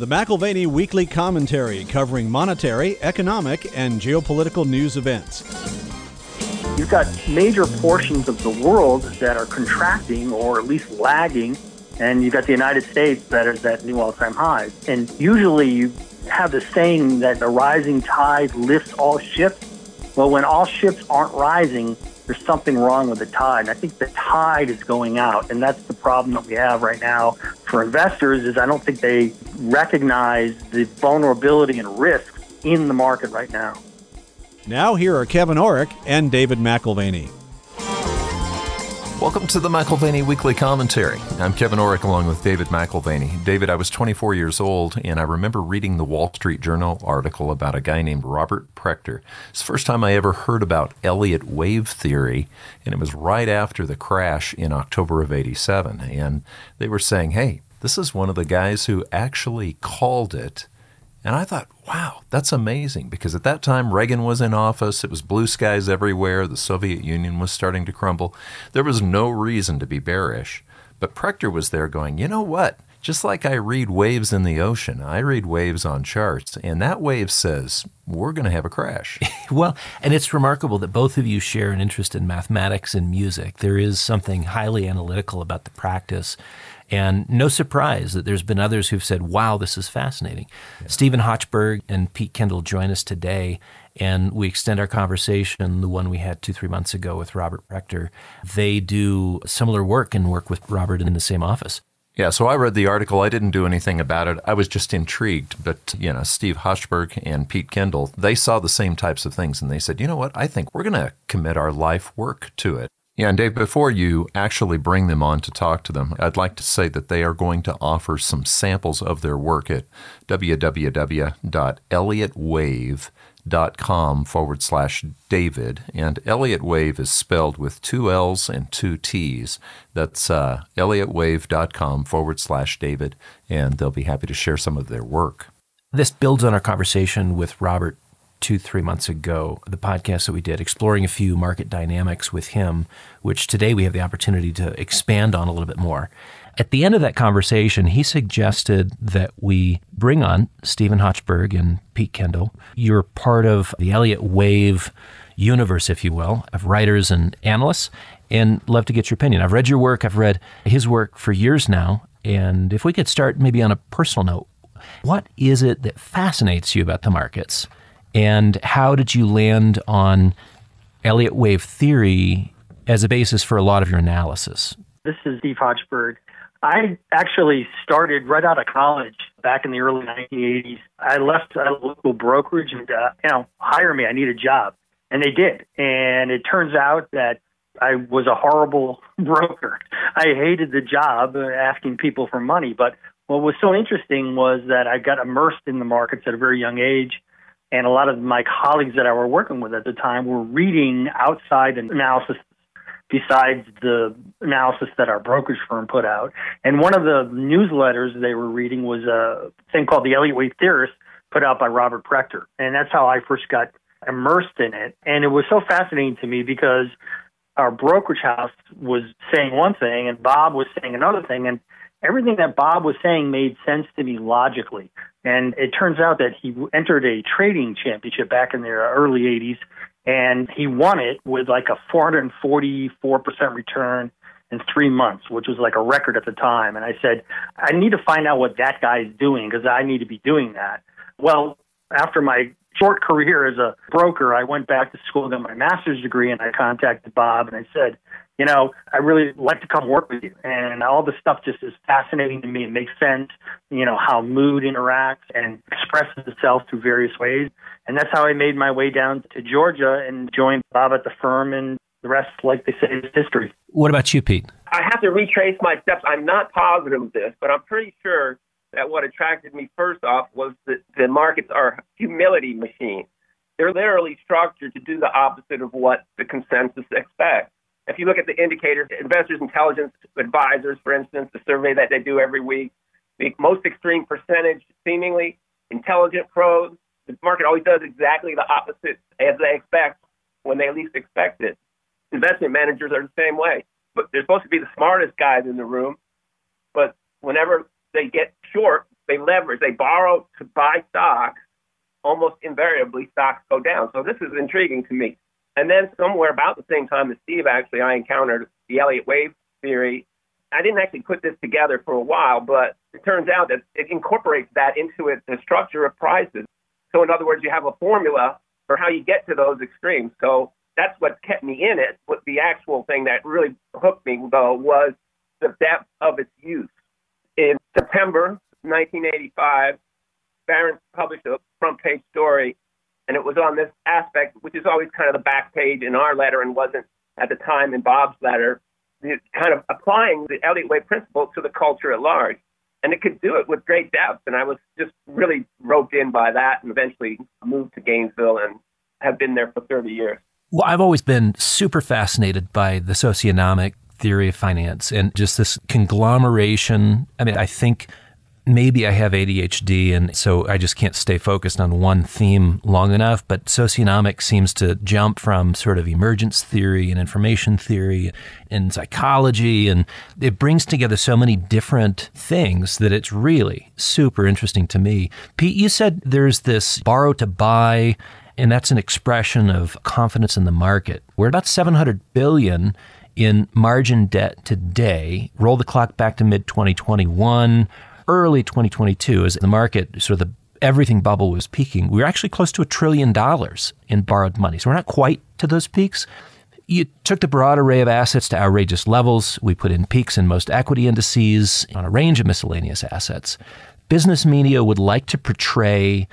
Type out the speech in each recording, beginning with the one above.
The McAlvany Weekly Commentary covering monetary, economic, and geopolitical news events. You've got major portions of the world that are contracting or at least lagging, and you've got the United States that is at new all-time highs. And usually you have the saying that a rising tide lifts all ships. Well, when all ships aren't rising, there's something wrong with the tide. And I think the tide is going out, and that's the problem that we have right now for investors. Is I don't think they recognize the vulnerability and risk in the market right now. Now here are Kevin Orrick and David McAlvany. Welcome to the McAlvany Weekly Commentary. I'm Kevin Orrick along with David McAlvany. David, I was 24 years old and I remember reading the Wall Street Journal article about a guy named Robert Prechter. It's the first time I ever heard about Elliott wave theory, and it was right after the crash in October of 87. And they were saying, hey, this is one of the guys who actually called it and I thought, wow, that's amazing because at that time Reagan was in office. It was blue skies everywhere. The Soviet Union was starting to crumble. There was no reason to be bearish. But Prechter was there going, you know what? Just like I read waves in the ocean, I read waves on charts, and that wave says we're going to have a crash. well, and it's remarkable that both of you share an interest in mathematics and music. There is something highly analytical about the practice and no surprise that there's been others who've said, wow, this is fascinating. Yeah. Steven Hochberg and Pete Kendall join us today, and we extend our conversation, the one we had two, three months ago with Robert Prechter. They do similar work and work with Robert in the same office. Yeah, so I read the article. I didn't do anything about it. I was just intrigued. But, you know, Steve Hochberg and Pete Kendall, they saw the same types of things and they said, you know what? I think we're going to commit our life work to it. Yeah, and Dave, before you actually bring them on to talk to them, I'd like to say that they are going to offer some samples of their work at www.elliottwave.com forward slash David. And Elliott Wave is spelled with two L's and two T's. That's uh, elliottwave.com forward slash David, and they'll be happy to share some of their work. This builds on our conversation with Robert two, three months ago, the podcast that we did, exploring a few market dynamics with him, which today we have the opportunity to expand on a little bit more. At the end of that conversation, he suggested that we bring on Steven Hochberg and Pete Kendall. You're part of the Elliott Wave universe, if you will, of writers and analysts, and love to get your opinion. I've read your work, I've read his work for years now. And if we could start maybe on a personal note, what is it that fascinates you about the markets? And how did you land on Elliott wave theory as a basis for a lot of your analysis? This is Steve Hochberg. I actually started right out of college back in the early 1980s. I left a local brokerage and, uh, you know, hire me. I need a job. And they did. And it turns out that I was a horrible broker. I hated the job uh, asking people for money. But what was so interesting was that I got immersed in the markets at a very young age and a lot of my colleagues that I were working with at the time were reading outside analysis besides the analysis that our brokerage firm put out. And one of the newsletters they were reading was a thing called the Elliott Wave Theorist put out by Robert Prechter. And that's how I first got immersed in it. And it was so fascinating to me because our brokerage house was saying one thing and Bob was saying another thing. And everything that Bob was saying made sense to me logically. And it turns out that he entered a trading championship back in the early 80s, and he won it with like a 444% return in three months, which was like a record at the time. And I said, I need to find out what that guy is doing because I need to be doing that. Well, after my short career as a broker, I went back to school, and got my master's degree, and I contacted Bob and I said, you know, I really like to come work with you. And all this stuff just is fascinating to me. It makes sense, you know, how mood interacts and expresses itself through various ways. And that's how I made my way down to Georgia and joined Bob at the firm. And the rest, like they say, is history. What about you, Pete? I have to retrace my steps. I'm not positive of this, but I'm pretty sure that what attracted me first off was that the markets are humility machines. They're literally structured to do the opposite of what the consensus expects. If you look at the indicators, investors intelligence advisors, for instance, the survey that they do every week, the most extreme percentage, seemingly intelligent pros, the market always does exactly the opposite as they expect when they least expect it. Investment managers are the same way. But they're supposed to be the smartest guys in the room. But whenever they get short, they leverage, they borrow to buy stocks. Almost invariably, stocks go down. So this is intriguing to me. And then somewhere about the same time as Steve, actually, I encountered the Elliott wave theory. I didn't actually put this together for a while, but it turns out that it incorporates that into it, the structure of prices. So in other words, you have a formula for how you get to those extremes. So that's what kept me in it. But the actual thing that really hooked me, though, was the depth of its use. In September 1985, Barron's published a front page story, and it was on this aspect, which is always kind of the back page in our letter and wasn't at the time in Bob's letter, the, kind of applying the Elliott Wave principle to the culture at large. And it could do it with great depth. And I was just really roped in by that and eventually moved to Gainesville and have been there for 30 years. Well, I've always been super fascinated by the socionomic theory of finance and just this conglomeration. I mean, I think maybe I have ADHD and so I just can't stay focused on one theme long enough. But socionomics seems to jump from sort of emergence theory and information theory and psychology. And it brings together so many different things that it's really super interesting to me. Pete, you said there's this borrow to buy. And that's an expression of confidence in the market. We're about 700 billion in margin debt today. Roll the clock back to mid 2021 early 2022, as the market sort of the everything bubble was peaking, we were actually close to a trillion dollars in borrowed money. So we're not quite to those peaks. You took the broad array of assets to outrageous levels. We put in peaks in most equity indices on a range of miscellaneous assets. Business media would like to portray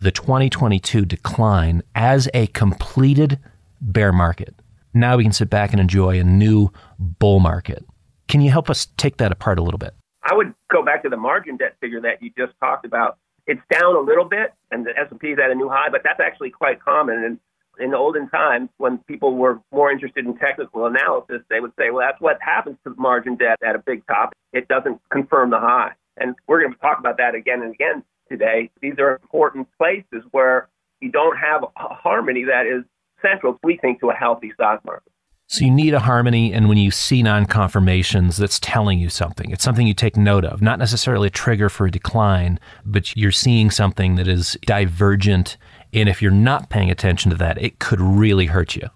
the 2022 decline as a completed bear market. Now we can sit back and enjoy a new bull market. Can you help us take that apart a little bit? I would go back to the margin debt figure that you just talked about. It's down a little bit, and the S&P is at a new high, but that's actually quite common. And in the olden times, when people were more interested in technical analysis, they would say, well, that's what happens to the margin debt at a big top. It doesn't confirm the high. And we're going to talk about that again and again today. These are important places where you don't have a harmony that is central, we think, to a healthy stock market. So you need a harmony, and when you see non-confirmations, that's telling you something. It's something you take note of, not necessarily a trigger for a decline, but you're seeing something that is divergent. And if you're not paying attention to that, it could really hurt you.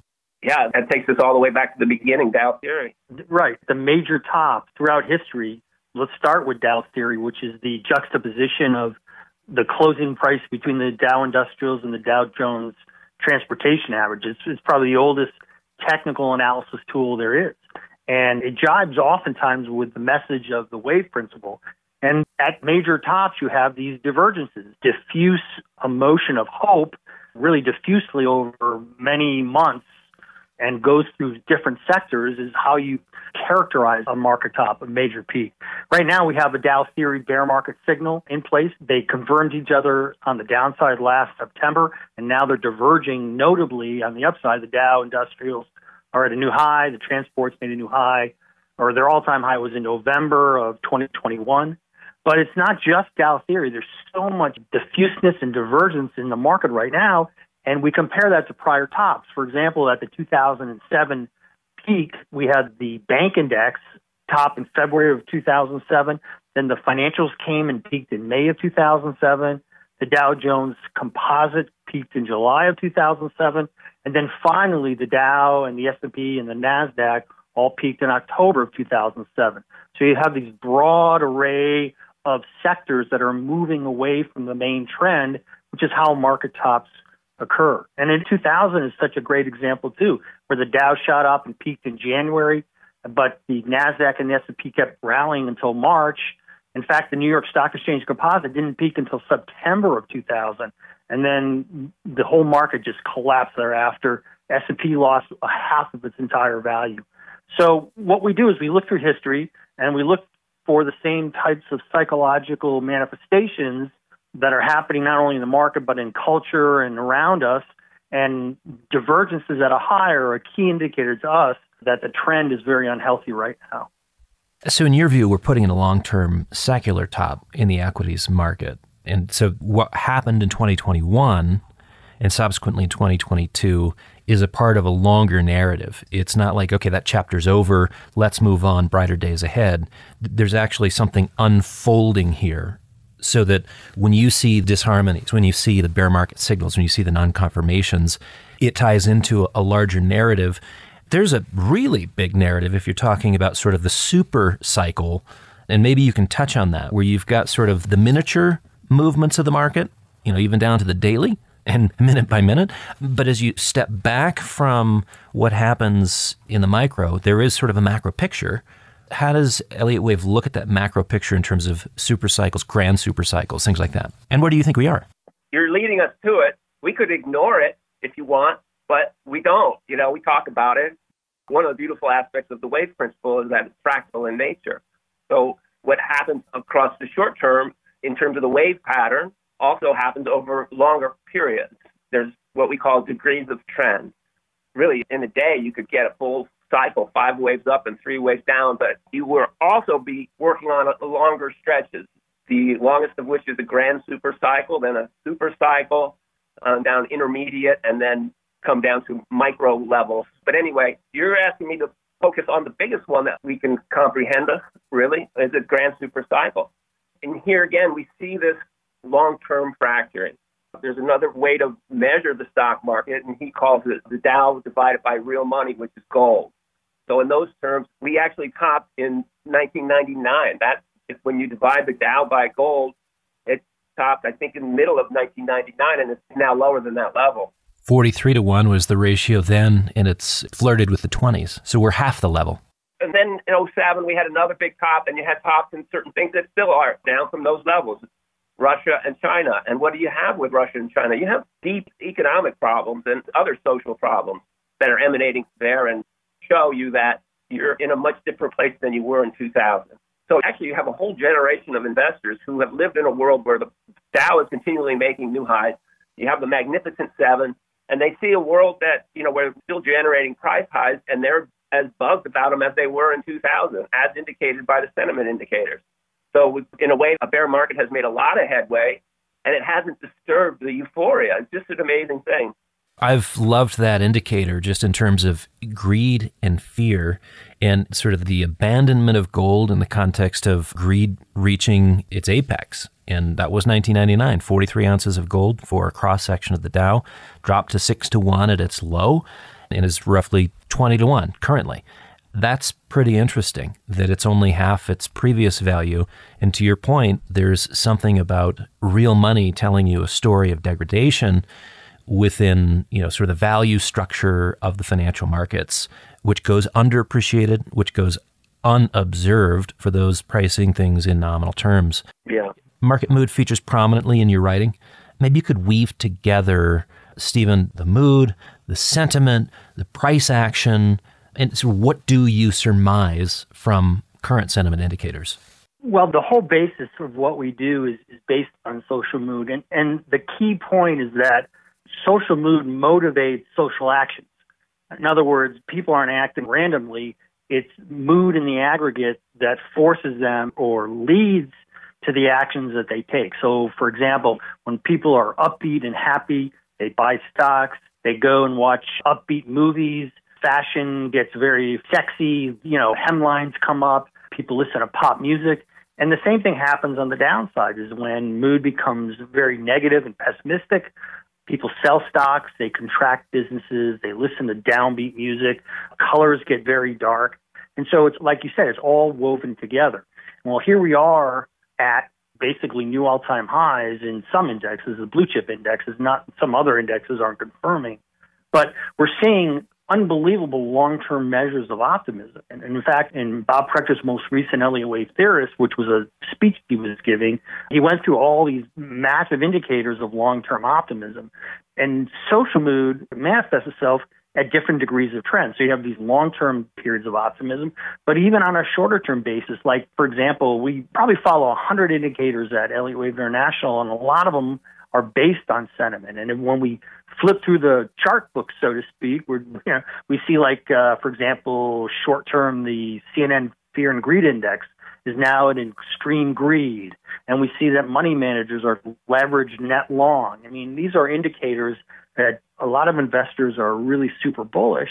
Yeah, that takes us all the way back to the beginning, Dow theory. Right. The major tops throughout history. Let's start with Dow theory, which is the juxtaposition of the closing price between the Dow Industrials and the Dow Jones Transportation Averages. It's probably the oldest technical analysis tool there is. And it jibes oftentimes with the message of the wave principle. And at major tops, you have these divergences, diffuse emotion of hope, really diffusely over many months and goes through different sectors is how you characterize a market top, a major peak. Right now, we have a Dow theory bear market signal in place. They confirmed each other on the downside last September, and now they're diverging notably on the upside. The Dow industrials are at a new high. The transports made a new high, or their all-time high was in November of 2021. But it's not just Dow theory. There's so much diffuseness and divergence in the market right now and we compare that to prior tops. For example, at the 2007 peak, we had the bank index top in February of 2007. Then the financials came and peaked in May of 2007. The Dow Jones Composite peaked in July of 2007, and then finally the Dow and the S&P and the Nasdaq all peaked in October of 2007. So you have these broad array of sectors that are moving away from the main trend, which is how market tops occur. And in 2000 is such a great example too, where the Dow shot up and peaked in January, but the Nasdaq and the S&P kept rallying until March. In fact, the New York Stock Exchange Composite didn't peak until September of 2000, and then the whole market just collapsed thereafter. S&P lost a half of its entire value. So what we do is we look through history and we look for the same types of psychological manifestations that are happening not only in the market but in culture and around us. And divergences at a higher are a key indicator to us that the trend is very unhealthy right now. So, in your view, we're putting in a long term secular top in the equities market. And so, what happened in 2021 and subsequently in 2022 is a part of a longer narrative. It's not like, okay, that chapter's over, let's move on, brighter days ahead. There's actually something unfolding here so that when you see disharmonies, when you see the bear market signals, when you see the non confirmations, it ties into a larger narrative. There's a really big narrative if you're talking about sort of the super cycle, and maybe you can touch on that, where you've got sort of the miniature movements of the market, you know, even down to the daily and minute by minute. But as you step back from what happens in the micro, there is sort of a macro picture how does Elliott Wave look at that macro picture in terms of super cycles, grand super cycles, things like that? And where do you think we are? You're leading us to it. We could ignore it if you want, but we don't. You know, we talk about it. One of the beautiful aspects of the wave principle is that it's fractal in nature. So what happens across the short term in terms of the wave pattern also happens over longer periods. There's what we call degrees of trend. Really, in a day, you could get a full cycle, five waves up and three waves down, but you will also be working on longer stretches. The longest of which is a grand super cycle, then a super cycle, uh, down intermediate, and then come down to micro levels. But anyway, you're asking me to focus on the biggest one that we can comprehend, really, is a grand super cycle. And here again, we see this long term fracturing. There's another way to measure the stock market, and he calls it the Dow divided by real money, which is gold. So in those terms, we actually topped in 1999. That is when you divide the Dow by gold, it topped, I think, in the middle of 1999, and it's now lower than that level. 43 to 1 was the ratio then, and it's flirted with the 20s. So we're half the level. And then in 07, we had another big top, and you had tops in certain things that still are down from those levels. Russia and China. And what do you have with Russia and China? You have deep economic problems and other social problems that are emanating there. And show you that you're in a much different place than you were in 2000. So actually, you have a whole generation of investors who have lived in a world where the Dow is continually making new highs. You have the Magnificent Seven, and they see a world that you know where still generating price highs, and they're as buzzed about them as they were in 2000, as indicated by the sentiment indicators. So in a way, a bear market has made a lot of headway, and it hasn't disturbed the euphoria. It's just an amazing thing. I've loved that indicator just in terms of greed and fear and sort of the abandonment of gold in the context of greed reaching its apex. And that was 1999, 43 ounces of gold for a cross section of the Dow, dropped to 6 to 1 at its low, and is roughly 20 to 1 currently. That's pretty interesting that it's only half its previous value. And to your point, there's something about real money telling you a story of degradation within you know sort of the value structure of the financial markets, which goes underappreciated, which goes unobserved for those pricing things in nominal terms. Yeah. Market mood features prominently in your writing. Maybe you could weave together, Steven, the mood, the sentiment, the price action, and so what do you surmise from current sentiment indicators? Well, the whole basis of what we do is, is based on social mood. And, and the key point is that social mood motivates social actions. In other words, people aren't acting randomly. It's mood in the aggregate that forces them or leads to the actions that they take. So, for example, when people are upbeat and happy, they buy stocks, they go and watch upbeat movies, fashion gets very sexy, you know, hemlines come up, people listen to pop music. And the same thing happens on the downside is when mood becomes very negative and pessimistic, People sell stocks, they contract businesses, they listen to downbeat music, colors get very dark. And so it's like you said, it's all woven together. Well, here we are at basically new all time highs in some indexes, the blue chip indexes, not some other indexes aren't confirming. But we're seeing unbelievable long-term measures of optimism. And in fact, in Bob Prechter's most recent Elliott Wave Theorist, which was a speech he was giving, he went through all these massive indicators of long-term optimism. And social mood manifests itself at different degrees of trend. So you have these long-term periods of optimism, but even on a shorter-term basis, like for example, we probably follow 100 indicators at Elliott Wave International, and a lot of them are based on sentiment. And when we flip through the chart book, so to speak, we're, you know, we see like, uh, for example, short term, the CNN Fear and Greed Index is now at extreme greed, and we see that money managers are leveraged net long. I mean, these are indicators that a lot of investors are really super bullish.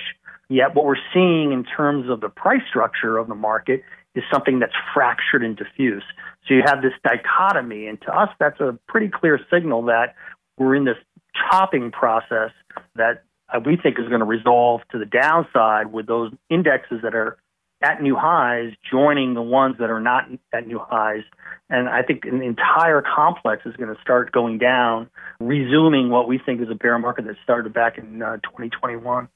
Yet, what we're seeing in terms of the price structure of the market is something that's fractured and diffuse. So you have this dichotomy, and to us, that's a pretty clear signal that we're in this chopping process that uh, we think is going to resolve to the downside with those indexes that are at new highs joining the ones that are not at new highs. And I think an entire complex is going to start going down, resuming what we think is a bear market that started back in uh, 2021.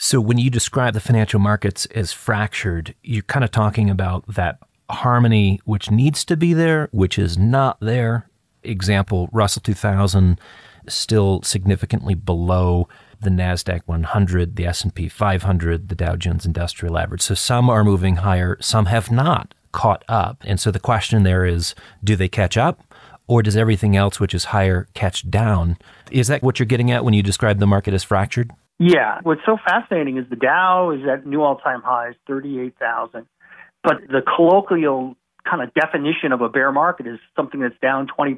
So, when you describe the financial markets as fractured, you're kind of talking about that harmony which needs to be there, which is not there. Example Russell 2000 still significantly below the Nasdaq 100, the S&P 500, the Dow Jones Industrial Average. So some are moving higher, some have not caught up. And so the question there is, do they catch up? Or does everything else which is higher catch down? Is that what you're getting at when you describe the market as fractured? Yeah. What's so fascinating is the Dow is at new all time highs, 38,000. But the colloquial kind of definition of a bear market is something that's down 20%.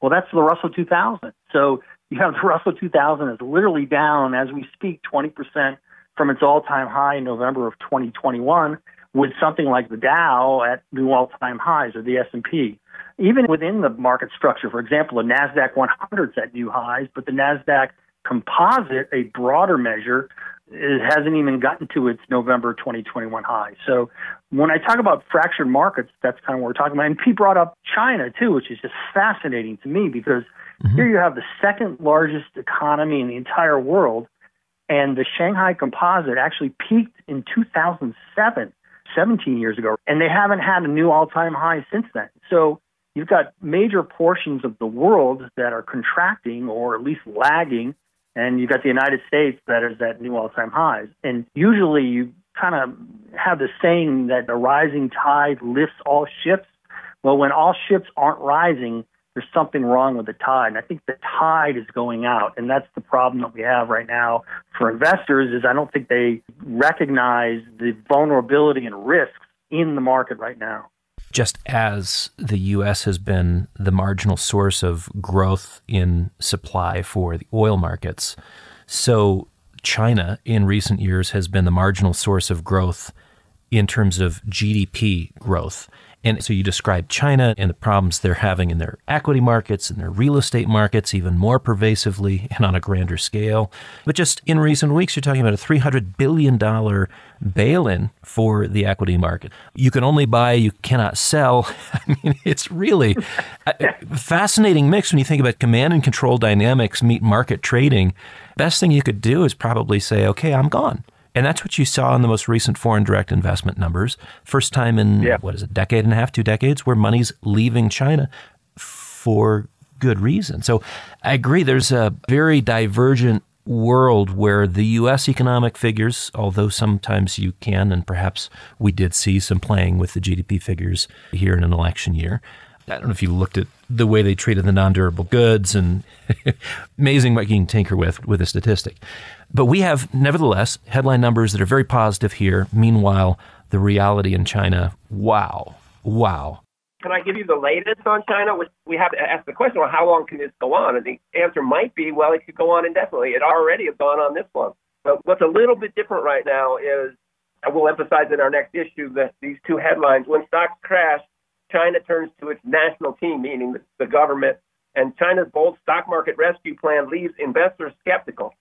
Well, that's the Russell 2000. So you have the Russell 2000 is literally down as we speak 20% from its all-time high in November of 2021 with something like the Dow at new all-time highs or the S&P. Even within the market structure, for example, the Nasdaq 100 is at new highs, but the Nasdaq Composite, a broader measure, it hasn't even gotten to its November 2021 high. So when I talk about fractured markets, that's kind of what we're talking about. And Pete brought up China too, which is just fascinating to me because Mm-hmm. Here you have the second largest economy in the entire world, and the Shanghai Composite actually peaked in 2007, 17 years ago, and they haven't had a new all-time high since then. So you've got major portions of the world that are contracting or at least lagging, and you've got the United States that is at new all-time highs. And usually you kind of have the saying that a rising tide lifts all ships. Well, when all ships aren't rising, there's something wrong with the tide. And I think the tide is going out, and that's the problem that we have right now for investors. Is I don't think they recognize the vulnerability and risks in the market right now. Just as the U.S. has been the marginal source of growth in supply for the oil markets, so China in recent years has been the marginal source of growth in terms of GDP growth. And so you describe China and the problems they're having in their equity markets and their real estate markets even more pervasively and on a grander scale. But just in recent weeks, you're talking about a $300 billion bail in for the equity market. You can only buy, you cannot sell. I mean, it's really a fascinating mix when you think about command and control dynamics meet market trading. Best thing you could do is probably say, okay, I'm gone. And that's what you saw in the most recent foreign direct investment numbers. First time in, yeah. what is it, decade and a half, two decades, where money's leaving China for good reason. So I agree, there's a very divergent world where the U.S. economic figures, although sometimes you can, and perhaps we did see some playing with the GDP figures here in an election year. I don't know if you looked at the way they treated the non-durable goods and amazing what you can tinker with with a statistic. But we have, nevertheless, headline numbers that are very positive here. Meanwhile, the reality in China, wow, wow. Can I give you the latest on China? We have to ask the question, well, how long can this go on? And the answer might be, well, it could go on indefinitely. It already has gone on this long. But what's a little bit different right now is, I will emphasize in our next issue that these two headlines, when stocks crash, China turns to its national team, meaning the, the government, and China's bold stock market rescue plan leaves investors skeptical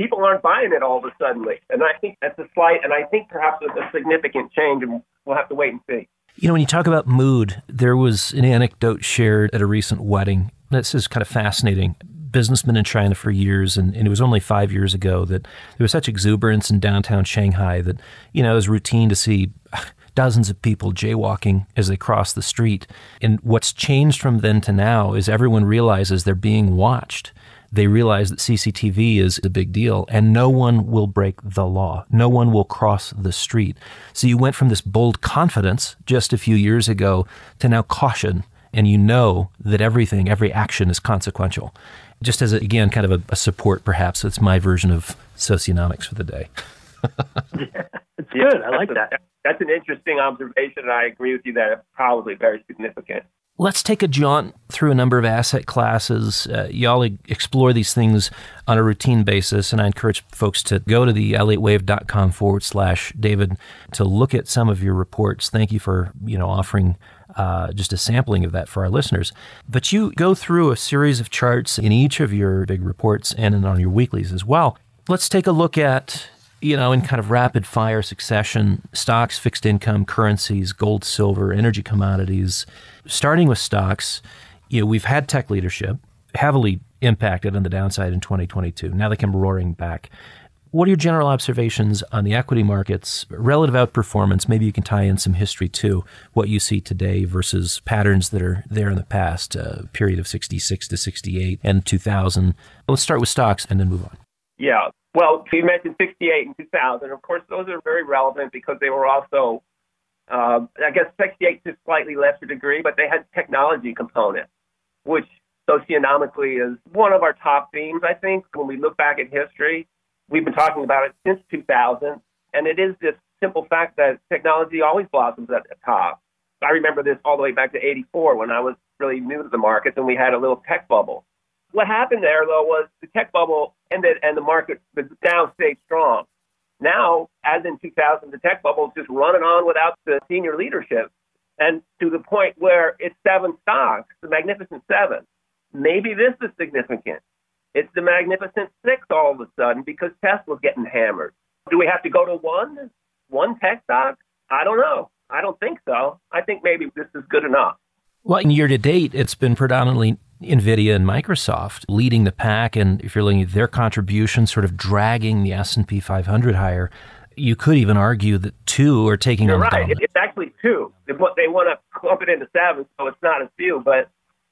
people aren't buying it all of a sudden. And I think that's a slight, and I think perhaps a significant change, and we'll have to wait and see. You know, when you talk about mood, there was an anecdote shared at a recent wedding. This is kind of fascinating. Businessman in China for years, and, and, it was only five years ago that there was such exuberance in downtown Shanghai that, you know, it was routine to see dozens of people jaywalking as they cross the street. And what's changed from then to now is everyone realizes they're being watched they realize that CCTV is a big deal and no one will break the law. No one will cross the street. So you went from this bold confidence just a few years ago to now caution. And you know that everything, every action is consequential. Just as, a, again, kind of a, a support, perhaps. It's my version of socionomics for the day. it's good. I like that. That's an interesting observation, and I agree with you that it's probably very significant. Let's take a jaunt through a number of asset classes. Uh, y'all explore these things on a routine basis, and I encourage folks to go to the elliottwave.com forward slash David to look at some of your reports. Thank you for you know offering uh, just a sampling of that for our listeners. But you go through a series of charts in each of your big reports and on your weeklies as well. Let's take a look at you know, in kind of rapid fire succession, stocks, fixed income, currencies, gold, silver, energy commodities. Starting with stocks, you know, we've had tech leadership heavily impacted on the downside in 2022. Now they come roaring back. What are your general observations on the equity markets, relative outperformance? Maybe you can tie in some history too, what you see today versus patterns that are there in the past, uh, period of 66 to 68 and 2000. Let's start with stocks and then move on. Yeah. Well, you mentioned 68 and 2000. Of course, those are very relevant because they were also, uh, I guess, 68 to slightly lesser degree, but they had technology component, which socionomically is one of our top themes, I think, when we look back at history. We've been talking about it since 2000, and it is this simple fact that technology always blossoms at the top. I remember this all the way back to 84 when I was really new to the markets and we had a little tech bubble. What happened there, though, was the tech bubble ended and the market, the Dow stayed strong. Now, as in 2000, the tech bubble is just running on without the senior leadership. And to the point where it's seven stocks, the Magnificent Seven. Maybe this is significant. It's the Magnificent Six all of a sudden because Tesla's getting hammered. Do we have to go to one? One tech stock? I don't know. I don't think so. I think maybe this is good enough. Well, in year to date, it's been predominantly Nvidia and Microsoft leading the pack, and if you're looking at their contribution, sort of dragging the S and P 500 higher. You could even argue that two are taking You're on right. dominant. It's actually two. They want, they want to clump it into seven, so it's not a few, but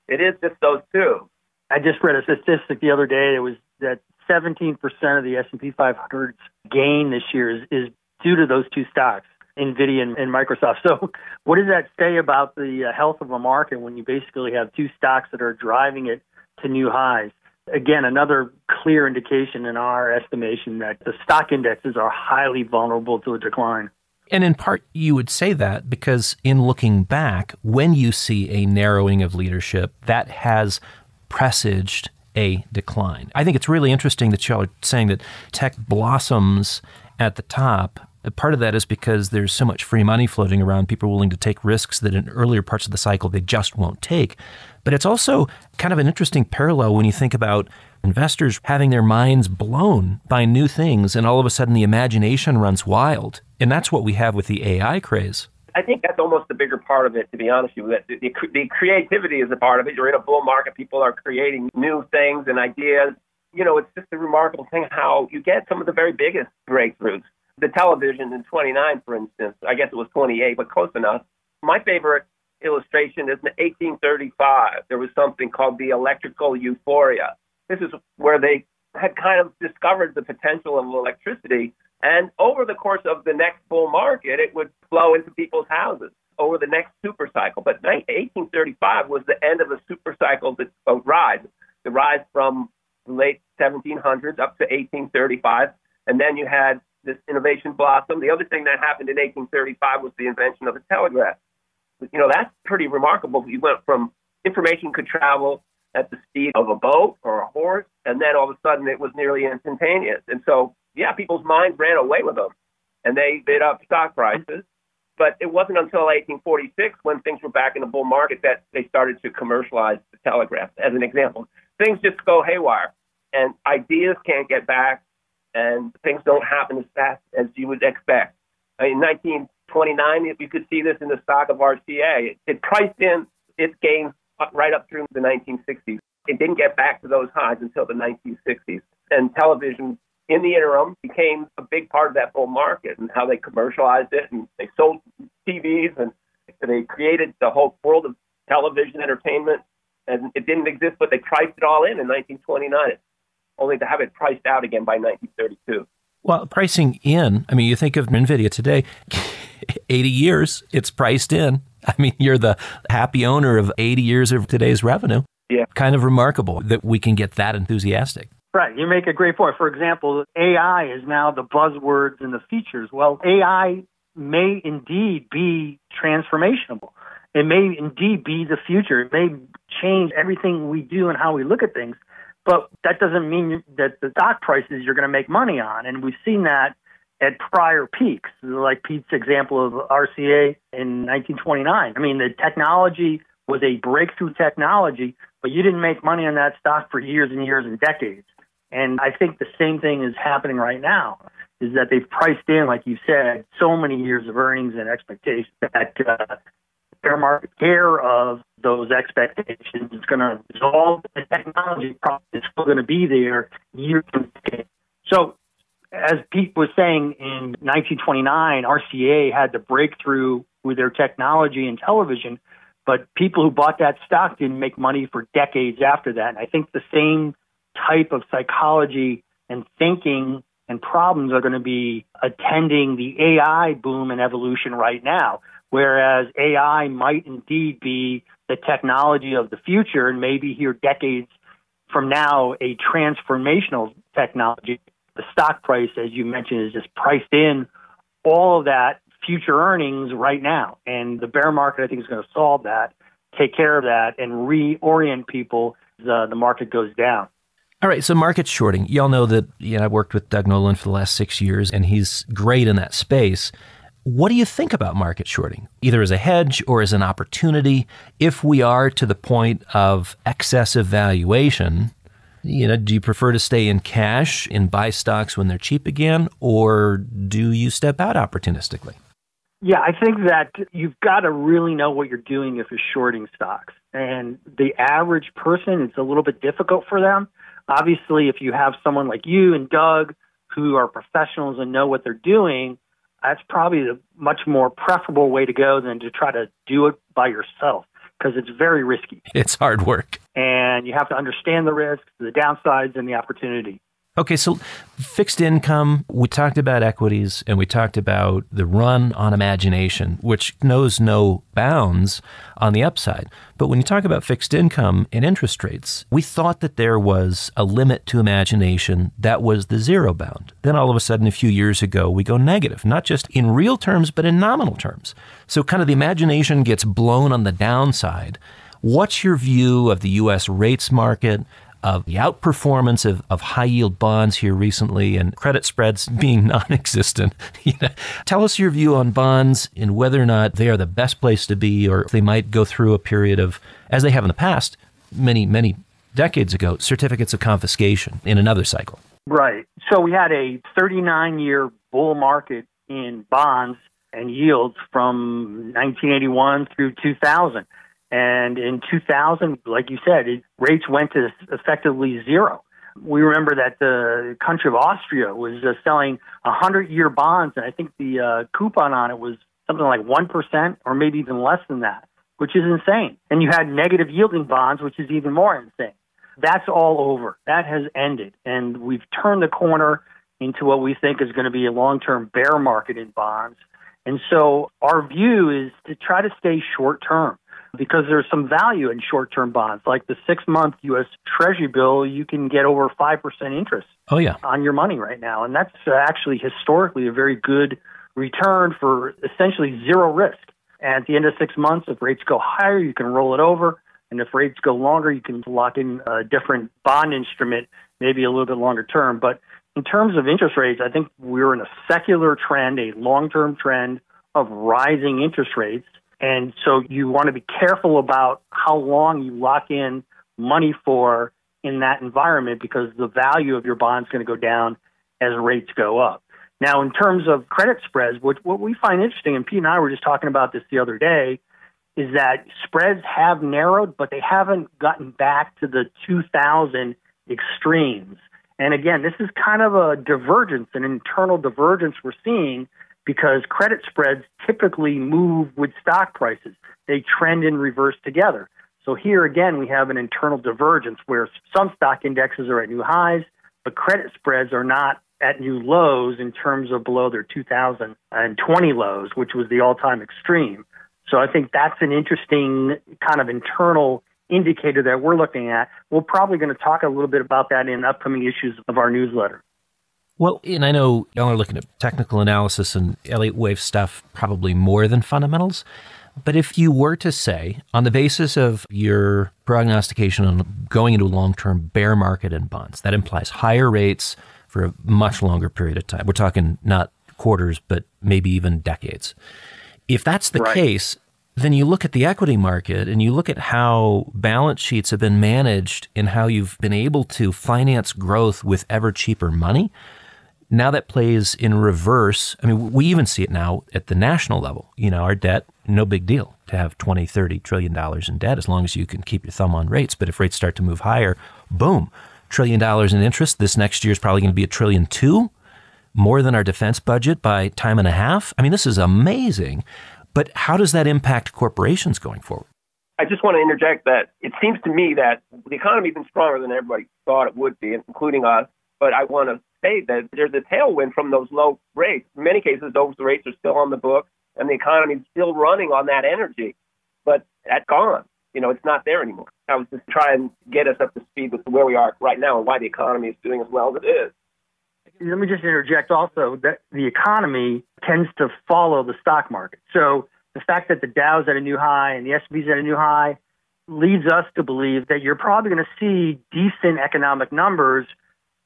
it is just those two. I just read a statistic the other day. It was that 17% of the S&P 500's gain this year is, is due to those two stocks. NVIDIA and, and Microsoft. So, what does that say about the uh, health of a market when you basically have two stocks that are driving it to new highs? Again, another clear indication in our estimation that the stock indexes are highly vulnerable to a decline. And in part, you would say that because in looking back, when you see a narrowing of leadership, that has presaged a decline. I think it's really interesting that y'all are saying that tech blossoms at the top part of that is because there's so much free money floating around, people are willing to take risks that in earlier parts of the cycle they just won't take. But it's also kind of an interesting parallel when you think about investors having their minds blown by new things, and all of a sudden the imagination runs wild. And that's what we have with the AI craze. I think that's almost the bigger part of it, to be honest with you. That the, the creativity is a part of it. You're in a bull market, people are creating new things and ideas. You know, it's just a remarkable thing how you get some of the very biggest breakthroughs the television in 29, for instance, I guess it was 28, but close enough. My favorite illustration is in 1835. There was something called the electrical euphoria. This is where they had kind of discovered the potential of electricity. And over the course of the next bull market, it would flow into people's houses over the next super cycle. But 1835 was the end of a super cycle a uh, rise, the rise from the late 1700s up to 1835. And then you had this innovation blossom. The other thing that happened in 1835 was the invention of the telegraph. You know, that's pretty remarkable. You went from information could travel at the speed of a boat or a horse, and then all of a sudden it was nearly instantaneous. And so, yeah, people's minds ran away with them, and they bid up stock prices. But it wasn't until 1846, when things were back in the bull market, that they started to commercialize the telegraph. As an example, things just go haywire, and ideas can't get back and things don't happen as fast as you would expect. Uh, in 1929, you could see this in the stock of RCA. It, it priced in its gains right up through the 1960s. It didn't get back to those highs until the 1960s. And television, in the interim, became a big part of that bull market and how they commercialized it and they sold TVs and they created the whole world of television entertainment. And it didn't exist, but they priced it all in in 1929 only to have it priced out again by 1932. Well, pricing in, I mean, you think of NVIDIA today, 80 years, it's priced in. I mean, you're the happy owner of 80 years of today's revenue. Yeah. Kind of remarkable that we can get that enthusiastic. Right. You make a great point. For example, AI is now the buzzwords and the features. Well, AI may indeed be transformational It may indeed be the future. It may change everything we do and how we look at things. But that doesn't mean that the stock prices you're going to make money on. And we've seen that at prior peaks, like Pete's example of RCA in 1929. I mean, the technology was a breakthrough technology, but you didn't make money on that stock for years and years and decades. And I think the same thing is happening right now is that they've priced in, like you said, so many years of earnings and expectations that uh, fair market care of those expectations is going to resolve. The technology problem is still going to be there and decades. So, as Pete was saying in 1929, RCA had the breakthrough with their technology in television, but people who bought that stock didn't make money for decades after that. And I think the same type of psychology and thinking and problems are going to be attending the AI boom and evolution right now. Whereas AI might indeed be the technology of the future and maybe here decades from now a transformational technology. The stock price, as you mentioned, is just priced in all of that future earnings right now. And the bear market, I think, is going to solve that, take care of that, and reorient people as uh, the market goes down. All right, so market shorting. Y'all know that you know, I've worked with Doug Nolan for the last six years, and he's great in that space. What do you think about market shorting, either as a hedge or as an opportunity? If we are to the point of excessive valuation, you know, do you prefer to stay in cash and buy stocks when they're cheap again, or do you step out opportunistically? Yeah, I think that you've got to really know what you're doing if you're shorting stocks. And the average person, it's a little bit difficult for them. Obviously, if you have someone like you and Doug who are professionals and know what they're doing, that's probably the much more preferable way to go than to try to do it by yourself because it's very risky. It's hard work. And you have to understand the risks, the downsides, and the opportunity. Okay, so fixed income, we talked about equities and we talked about the run on imagination, which knows no bounds on the upside. But when you talk about fixed income and interest rates, we thought that there was a limit to imagination that was the zero bound. Then all of a sudden, a few years ago, we go negative, not just in real terms, but in nominal terms. So kind of the imagination gets blown on the downside. What's your view of the U.S. rates market? Of the outperformance of, of high yield bonds here recently and credit spreads being non existent. Tell us your view on bonds and whether or not they are the best place to be or they might go through a period of, as they have in the past, many, many decades ago, certificates of confiscation in another cycle. Right. So we had a 39 year bull market in bonds and yields from 1981 through 2000. And in 2000, like you said, it, rates went to effectively zero. We remember that the country of Austria was uh, selling 100 year bonds, and I think the uh, coupon on it was something like 1% or maybe even less than that, which is insane. And you had negative yielding bonds, which is even more insane. That's all over. That has ended. And we've turned the corner into what we think is going to be a long term bear market in bonds. And so our view is to try to stay short term because there's some value in short term bonds. Like the six month U.S. Treasury bill, you can get over 5% interest oh, yeah. on your money right now. And that's uh, actually historically a very good return for essentially zero risk. And at the end of six months, if rates go higher, you can roll it over. And if rates go longer, you can lock in a different bond instrument, maybe a little bit longer term. But in terms of interest rates, I think we're in a secular trend, a long term trend of rising interest rates. And so you want to be careful about how long you lock in money for in that environment because the value of your bond is going to go down as rates go up. Now, in terms of credit spreads, what, what we find interesting, and Pete and I were just talking about this the other day, is that spreads have narrowed, but they haven't gotten back to the 2000 extremes. And again, this is kind of a divergence, an internal divergence we're seeing because credit spreads typically move with stock prices. They trend in reverse together. So here again, we have an internal divergence where some stock indexes are at new highs, but credit spreads are not at new lows in terms of below their 2020 lows, which was the all time extreme. So I think that's an interesting kind of internal indicator that we're looking at. We're probably going to talk a little bit about that in upcoming issues of our newsletter. Well, and I know y'all are looking at technical analysis and Elliott wave stuff probably more than fundamentals. But if you were to say, on the basis of your prognostication on going into a long term bear market in bonds, that implies higher rates for a much longer period of time. We're talking not quarters, but maybe even decades. If that's the right. case, then you look at the equity market and you look at how balance sheets have been managed and how you've been able to finance growth with ever cheaper money. Now that plays in reverse. I mean, we even see it now at the national level. You know, our debt, no big deal to have 20, 30 trillion dollars in debt as long as you can keep your thumb on rates. But if rates start to move higher, boom, trillion dollars in interest. This next year is probably going to be a trillion two, more than our defense budget by time and a half. I mean, this is amazing. But how does that impact corporations going forward? I just want to interject that it seems to me that the economy's been stronger than everybody thought it would be, including us. But I want to say that there's a tailwind from those low rates. In many cases, those rates are still on the books, and the economy is still running on that energy. But that's gone. You know, it's not there anymore. I was just trying to get us up to speed with where we are right now and why the economy is doing as well as it is. Let me just interject also that the economy tends to follow the stock market. So the fact that the Dow's at a new high and the S&P's at a new high leads us to believe that you're probably going to see decent economic numbers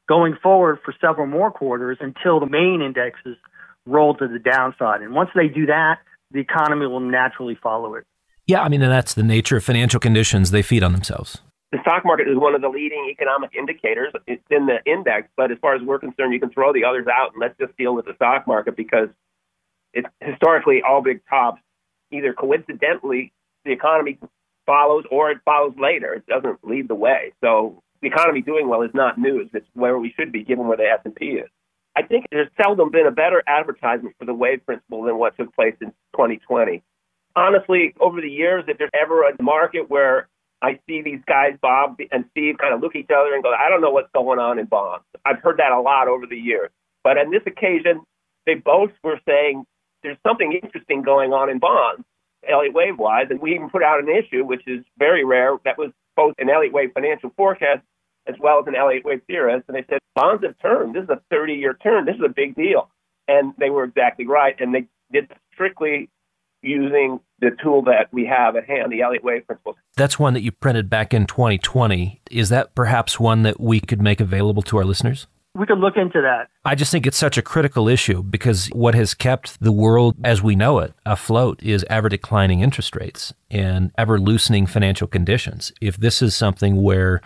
going forward for several more quarters until the main indexes roll to the downside. And once they do that, the economy will naturally follow it. Yeah, I mean, and that's the nature of financial conditions. They feed on themselves the stock market is one of the leading economic indicators. It's in the index, but as far as we're concerned, you can throw the others out and let's just deal with the stock market because it's historically all big tops. Either coincidentally, the economy follows or it follows later. It doesn't lead the way. So the economy doing well is not news. It's where we should be given where the S&P is. I think there's seldom been a better advertisement for the wave principle than what took place in 2020. Honestly, over the years, if there's ever a market where I see these guys, Bob and Steve, kind of look at each other and go, I don't know what's going on in bonds. I've heard that a lot over the years. But on this occasion, they both were saying there's something interesting going on in bonds, Elliott Wave wise. And we even put out an issue, which is very rare, that was both an Elliott Wave financial forecast as well as an Elliott Wave theorist. And they said, bonds have turned. This is a 30 year turn. This is a big deal. And they were exactly right. And they did strictly using the tool that we have at hand, the Elliott Wave principles. That's one that you printed back in 2020. Is that perhaps one that we could make available to our listeners? We could look into that. I just think it's such a critical issue because what has kept the world as we know it afloat is ever declining interest rates and ever loosening financial conditions. If this is something where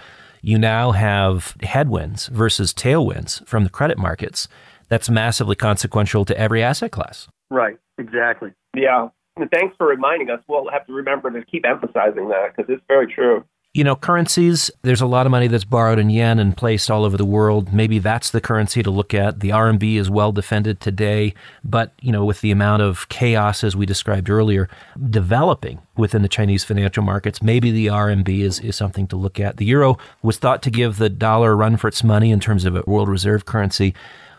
you now have headwinds versus tailwinds from the credit markets, that's massively consequential to every asset class. Right, exactly. Yeah, thanks for reminding us. We'll have to remember to keep emphasizing that because it's very true. You know, currencies, there's a lot of money that's borrowed in yen and placed all over the world. Maybe that's the currency to look at. The RMB is well defended today, but, you know, with the amount of chaos, as we described earlier, developing within the Chinese financial markets, maybe the RMB is, is something to look at. The euro was thought to give the dollar a run for its money in terms of a world reserve currency.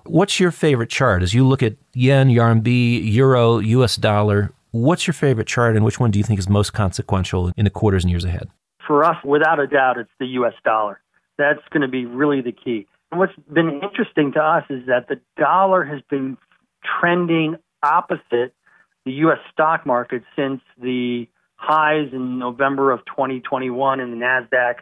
What's your favorite chart as you look at yen, RMB, euro, US dollar? What's your favorite chart, and which one do you think is most consequential in the quarters and years ahead? For us, without a doubt, it's the U.S. dollar. That's going to be really the key. And what's been interesting to us is that the dollar has been trending opposite the U.S. stock market since the highs in November of 2021 in the NASDAQ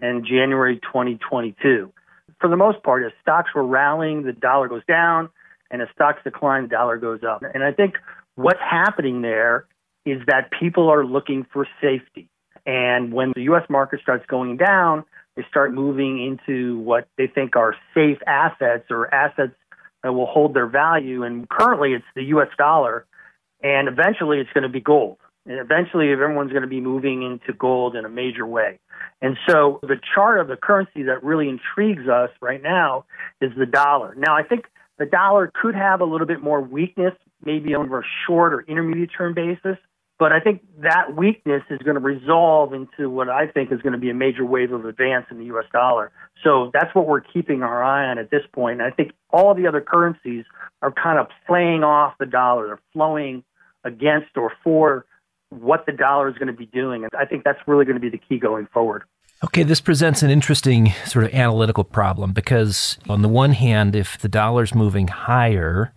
and January 2022. For the most part, as stocks were rallying, the dollar goes down, and as stocks decline, the dollar goes up. And I think what's happening there is that people are looking for safety. And when the U.S. market starts going down, they start moving into what they think are safe assets or assets that will hold their value. And currently, it's the U.S. dollar, and eventually, it's going to be gold. And eventually, everyone's going to be moving into gold in a major way. And so, the chart of the currency that really intrigues us right now is the dollar. Now, I think the dollar could have a little bit more weakness, maybe over a short or intermediate term basis. But I think that weakness is going to resolve into what I think is going to be a major wave of advance in the U.S. dollar. So that's what we're keeping our eye on at this point. And I think all the other currencies are kind of playing off the dollar. They're flowing against or for what the dollar is going to be doing. And I think that's really going to be the key going forward. Okay, this presents an interesting sort of analytical problem because, on the one hand, if the dollar's moving higher,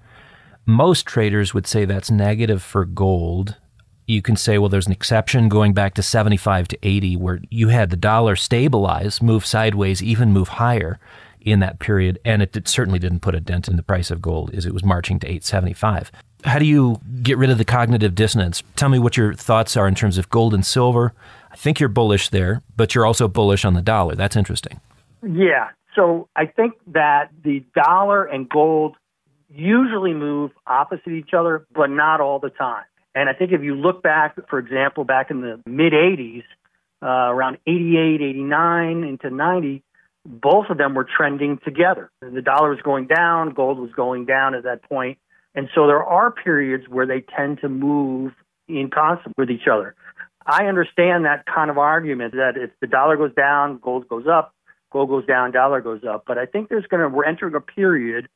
most traders would say that's negative for gold. You can say, well, there's an exception going back to 75 to 80, where you had the dollar stabilize, move sideways, even move higher in that period. And it certainly didn't put a dent in the price of gold as it was marching to 875. How do you get rid of the cognitive dissonance? Tell me what your thoughts are in terms of gold and silver. I think you're bullish there, but you're also bullish on the dollar. That's interesting. Yeah. So I think that the dollar and gold usually move opposite each other, but not all the time. And I think if you look back, for example, back in the mid 80s, uh, around 88, 89 into 90, both of them were trending together. The dollar was going down, gold was going down at that point. And so there are periods where they tend to move in concert with each other. I understand that kind of argument that if the dollar goes down, gold goes up, gold goes down, dollar goes up. But I think there's going to, we're entering a period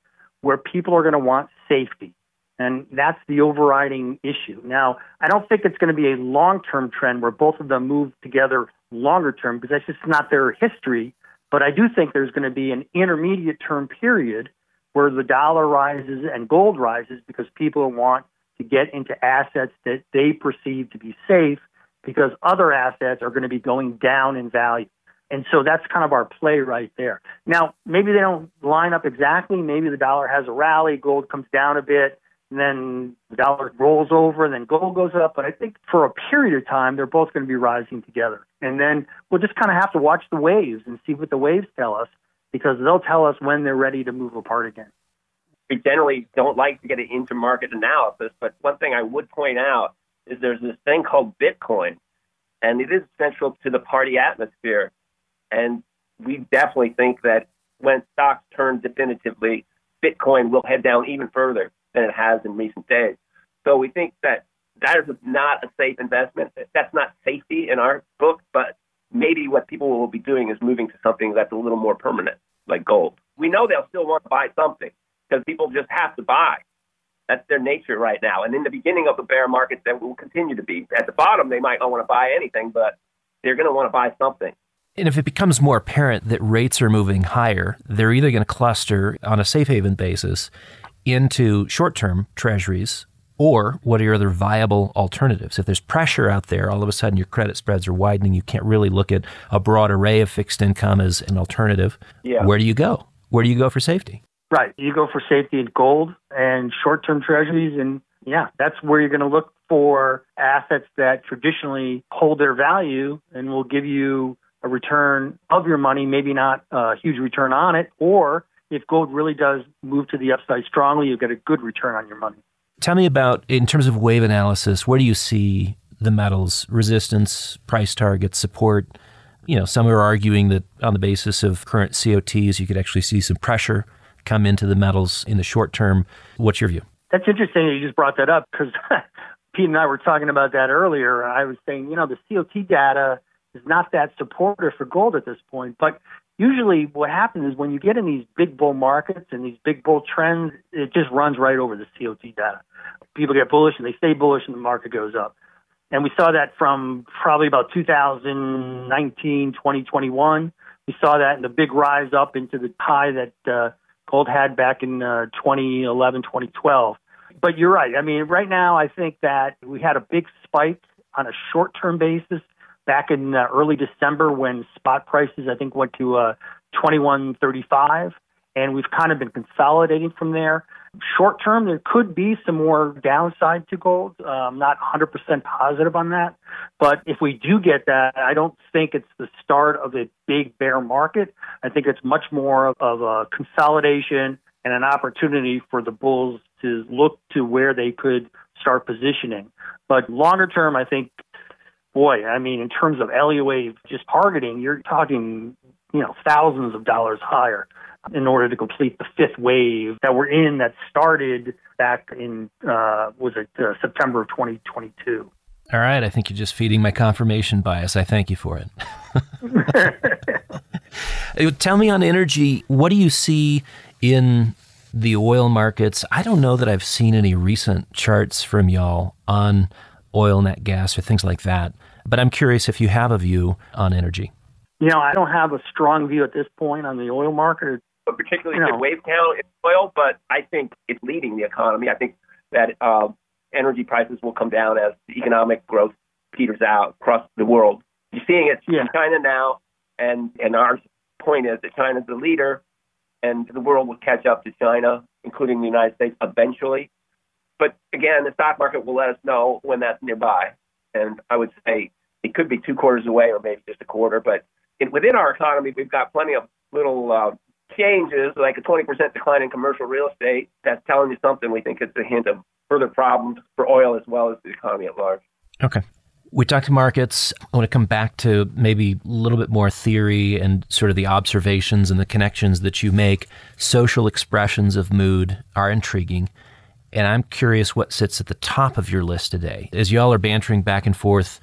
where people are going to want safety. And that's the overriding issue. Now, I don't think it's going to be a long term trend where both of them move together longer term because that's just not their history. But I do think there's going to be an intermediate term period where the dollar rises and gold rises because people want to get into assets that they perceive to be safe because other assets are going to be going down in value. And so that's kind of our play right there. Now, maybe they don't line up exactly. Maybe the dollar has a rally, gold comes down a bit, and then the dollar rolls over, and then gold goes up. But I think for a period of time, they're both going to be rising together. And then we'll just kind of have to watch the waves and see what the waves tell us because they'll tell us when they're ready to move apart again. We generally don't like to get into market analysis, but one thing I would point out is there's this thing called Bitcoin, and it is central to the party atmosphere. And we definitely think that when stocks turn definitively, Bitcoin will head down even further than it has in recent days. So we think that that is not a safe investment. That's not safety in our book, but maybe what people will be doing is moving to something that's a little more permanent, like gold. We know they'll still want to buy something because people just have to buy. That's their nature right now. And in the beginning of the bear market, that will continue to be. At the bottom, they might not want to buy anything, but they're going to want to buy something. And if it becomes more apparent that rates are moving higher, they're either going to cluster on a safe haven basis into short term treasuries or what are your other viable alternatives? If there's pressure out there, all of a sudden your credit spreads are widening. You can't really look at a broad array of fixed income as an alternative. Yeah. Where do you go? Where do you go for safety? Right. You go for safety in gold and short term treasuries. And yeah, that's where you're going to look for assets that traditionally hold their value and will give you a return of your money, maybe not a huge return on it, or if gold really does move to the upside strongly, you get a good return on your money. Tell me about, in terms of wave analysis, where do you see the metals resistance, price targets, support? You know, some are arguing that on the basis of current COTs, you could actually see some pressure come into the metals in the short term. What's your view? That's interesting that you just brought that up because Pete and I were talking about that earlier. I was saying, you know, the COT data is not that supportive for gold at this point. But usually what happens is when you get in these big bull markets and these big bull trends, it just runs right over the COT data. People get bullish and they stay bullish and the market goes up. And we saw that from probably about 2019, 2021. We saw that in the big rise up into the high that uh, gold had back in uh, 2011, 2012. But you're right. I mean, right now, I think that we had a big spike on a short term basis back in uh, early December when spot prices, I think, went to uh, 21.35. And we've kind of been consolidating from there. Short term, there could be some more downside to gold. Uh, I'm not 100% positive on that. But if we do get that, I don't think it's the start of a big bear market. I think it's much more of a consolidation and an opportunity for the bulls to look to where they could start positioning. But longer term, I think, boy, I mean, in terms of Elliott wave just targeting, you're talking, you know, thousands of dollars higher in order to complete the fifth wave that we're in that started back in uh, was it uh, September of 2022. All right, I think you're just feeding my confirmation bias. I thank you for it. Tell me on energy, what do you see in the oil markets? I don't know that I've seen any recent charts from y'all on oil, nat gas, or things like that, but I'm curious if you have a view on energy. You know, I don't have a strong view at this point on the oil market a particularly you know. good wave count in oil, but I think it's leading the economy. I think that uh, energy prices will come down as the economic growth peters out across the world. You're seeing it yeah. in China now, and and our point is that China's the leader, and the world will catch up to China, including the United States, eventually. But again, the stock market will let us know when that's nearby. And I would say it could be two quarters away or maybe just a quarter. But in, within our economy, we've got plenty of little uh, changes, like a 20% decline in commercial real estate. That's telling you something. We think it's a hint of further problems for oil as well as the economy at large. Okay. We talked to markets. I want to come back to maybe a little bit more theory and sort of the observations and the connections that you make. Social expressions of mood are intriguing. And I'm curious what sits at the top of your list today. As y'all are bantering back and forth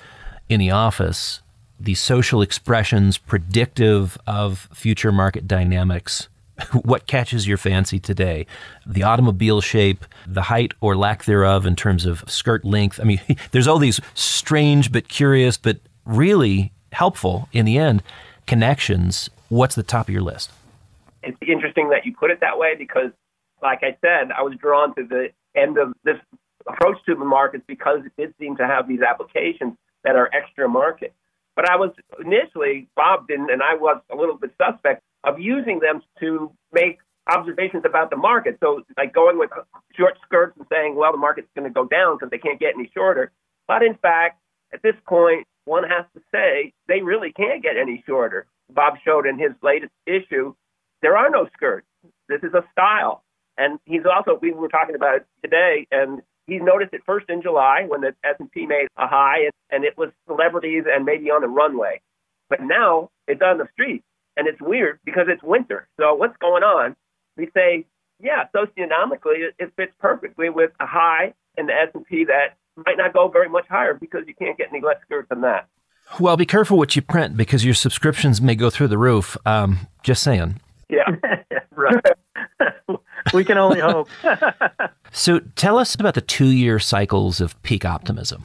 in the office, the social expressions predictive of future market dynamics what catches your fancy today? The automobile shape, the height or lack thereof in terms of skirt length. I mean, there's all these strange but curious but really helpful in the end connections. What's the top of your list? It's interesting that you put it that way because, like I said, I was drawn to the of this approach to the markets because it did seem to have these applications that are extra market. But I was initially, Bob didn't, and I was a little bit suspect of using them to make observations about the market. So, like going with short skirts and saying, well, the market's going to go down because they can't get any shorter. But in fact, at this point, one has to say they really can't get any shorter. Bob showed in his latest issue, there are no skirts. This is a style. And he's also, we were talking about it today, and he noticed it first in July when the S&P made a high, and, and it was celebrities and maybe on the runway. But now it's on the street and it's weird because it's winter. So what's going on? We say, yeah, socionomically, it, it fits perfectly with a high in the S&P that might not go very much higher because you can't get any less skirts than that. Well, be careful what you print because your subscriptions may go through the roof. Um, just saying. Yeah, right. we can only hope. so, tell us about the two-year cycles of peak optimism.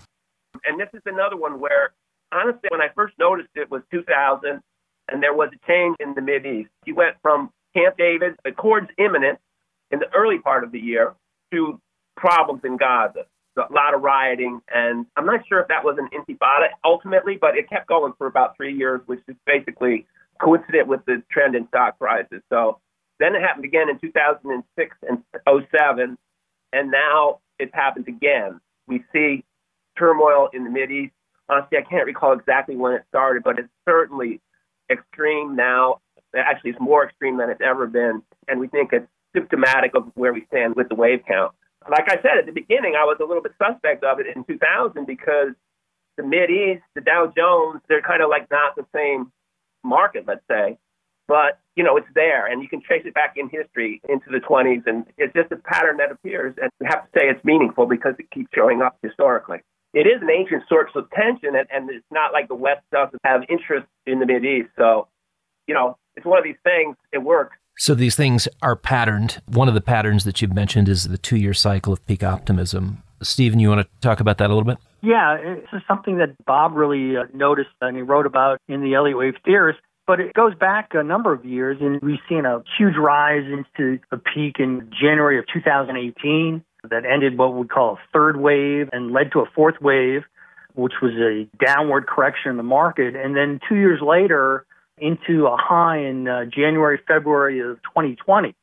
And this is another one where, honestly, when I first noticed it was 2000, and there was a change in the Mid East. He went from Camp David, accords imminent in the early part of the year, to problems in Gaza. A lot of rioting, and I'm not sure if that was an intifada ultimately, but it kept going for about three years, which is basically coincident with the trend in stock prices. So then it happened again in 2006 and 07, and now it's happened again. We see turmoil in the Mid East. Honestly, I can't recall exactly when it started, but it's certainly extreme now. Actually, it's more extreme than it's ever been, and we think it's symptomatic of where we stand with the wave count. Like I said at the beginning, I was a little bit suspect of it in 2000 because the Mid East, the Dow Jones, they're kind of like not the same market, let's say, but you know it's there, and you can trace it back in history into the 20s, and it's just a pattern that appears, and we have to say it's meaningful because it keeps showing up historically it is an ancient source of tension, and, and it's not like the West doesn't have interest in the Mid East. So, you know, it's one of these things. It works. So these things are patterned. One of the patterns that you've mentioned is the two-year cycle of peak optimism. Steven, you want to talk about that a little bit? Yeah, this is something that Bob really uh, noticed and he wrote about in the Elliott Wave Theorist. But it goes back a number of years, and we've seen a huge rise into a peak in January of 2018 that ended what we call a third wave and led to a fourth wave, which was a downward correction in the market. And then two years later, into a high in uh, January, February of 2020.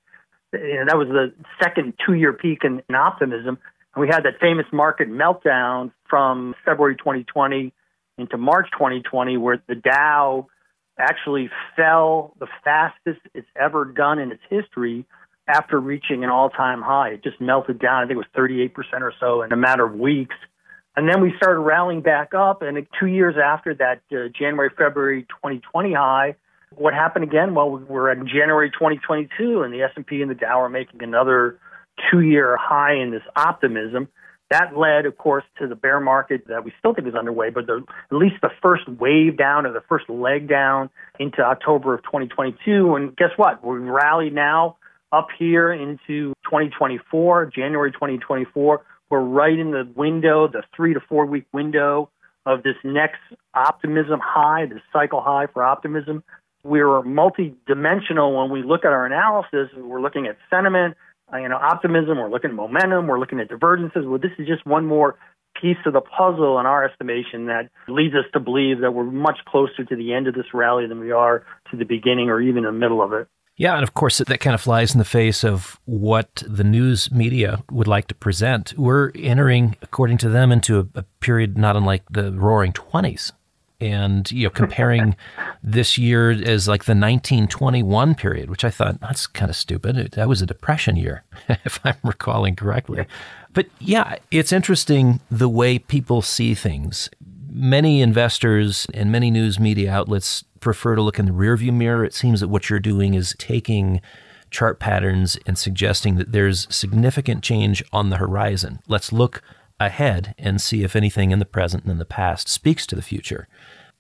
And that was the second two year peak in, in optimism. We had that famous market meltdown from February 2020 into March 2020, where the Dow actually fell the fastest it's ever done in its history after reaching an all-time high. It just melted down. I think it was 38% or so in a matter of weeks. And then we started rallying back up. And two years after that uh, January, February 2020 high, what happened again? Well, we're in January 2022, and the S&P and the Dow are making another two-year high in this optimism. That led, of course, to the bear market that we still think is underway, but the, at least the first wave down or the first leg down into October of 2022. And guess what? We rallied now up here into 2024, January 2024. We're right in the window, the three to four week window of this next optimism high, this cycle high for optimism. We're multi-dimensional when we look at our analysis. We're looking at sentiment, uh, you know, optimism. We're looking at momentum. We're looking at divergences. Well, this is just one more piece of the puzzle in our estimation that leads us to believe that we're much closer to the end of this rally than we are to the beginning or even the middle of it. Yeah, and of course, that kind of flies in the face of what the news media would like to present. We're entering, according to them, into a, a period not unlike the roaring 20s. And, you know, comparing this year as like the 1921 period, which I thought that's kind of stupid. That was a depression year, if I'm recalling correctly. But yeah, it's interesting the way people see things. Many investors and many news media outlets prefer to look in the rearview mirror. It seems that what you're doing is taking chart patterns and suggesting that there's significant change on the horizon. Let's look ahead and see if anything in the present and in the past speaks to the future.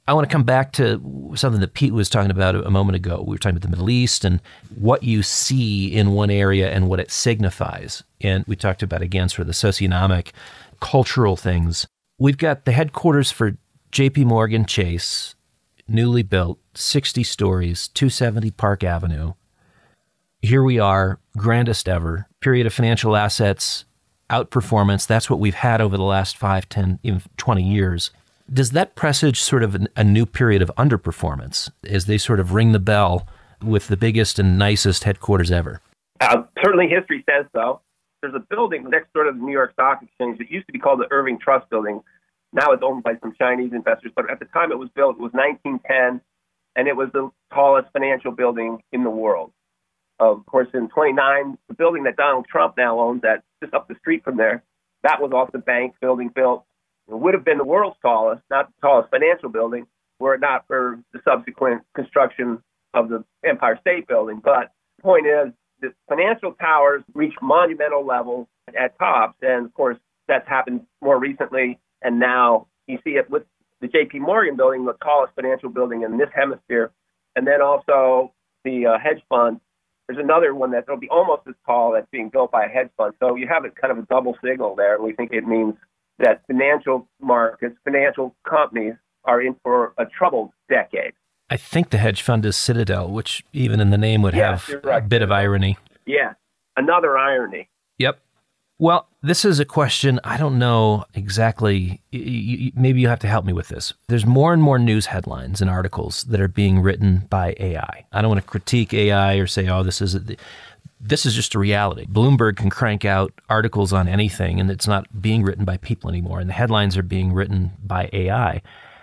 I want to come back to something that Pete was talking about a moment ago. We were talking about the Middle East and what you see in one area and what it signifies. And we talked about, again, sort of the socionomic, cultural things. We've got the headquarters for JP Morgan Chase newly built, 60 stories, 270 Park Avenue. Here we are, grandest ever, period of financial assets, outperformance. That's what we've had over the last 5, 10, even 20 years. Does that presage sort of an, a new period of underperformance as they sort of ring the bell with the biggest and nicest headquarters ever? Uh, certainly, history says so. There's a building next door to the New York Stock Exchange that used to be called the Irving Trust Building. Now it's owned by some Chinese investors, but at the time it was built, it was 1910, and it was the tallest financial building in the world. Of course, in 29, the building that Donald Trump now owns, that just up the street from there, that was off the bank building built. It would have been the world's tallest, not the tallest financial building, were it not for the subsequent construction of the Empire State Building. But the point is, the financial towers reach monumental levels at tops, and of course, that's happened more recently and now you see it with the JP Morgan building, the tallest financial building in this hemisphere. And then also the uh, hedge fund. There's another one that will be almost as tall that's being built by a hedge fund. So you have a kind of a double signal there. And we think it means that financial markets, financial companies are in for a troubled decade. I think the hedge fund is Citadel, which even in the name would yes, have right. a bit of irony. Yeah, another irony. Yep. Well, this is a question I don't know exactly. Maybe you have to help me with this. There's more and more news headlines and articles that are being written by AI. I don't want to critique AI or say, oh, this is. This is just a reality. Bloomberg can crank out articles on anything, and it's not being written by people anymore, and the headlines are being written by AI.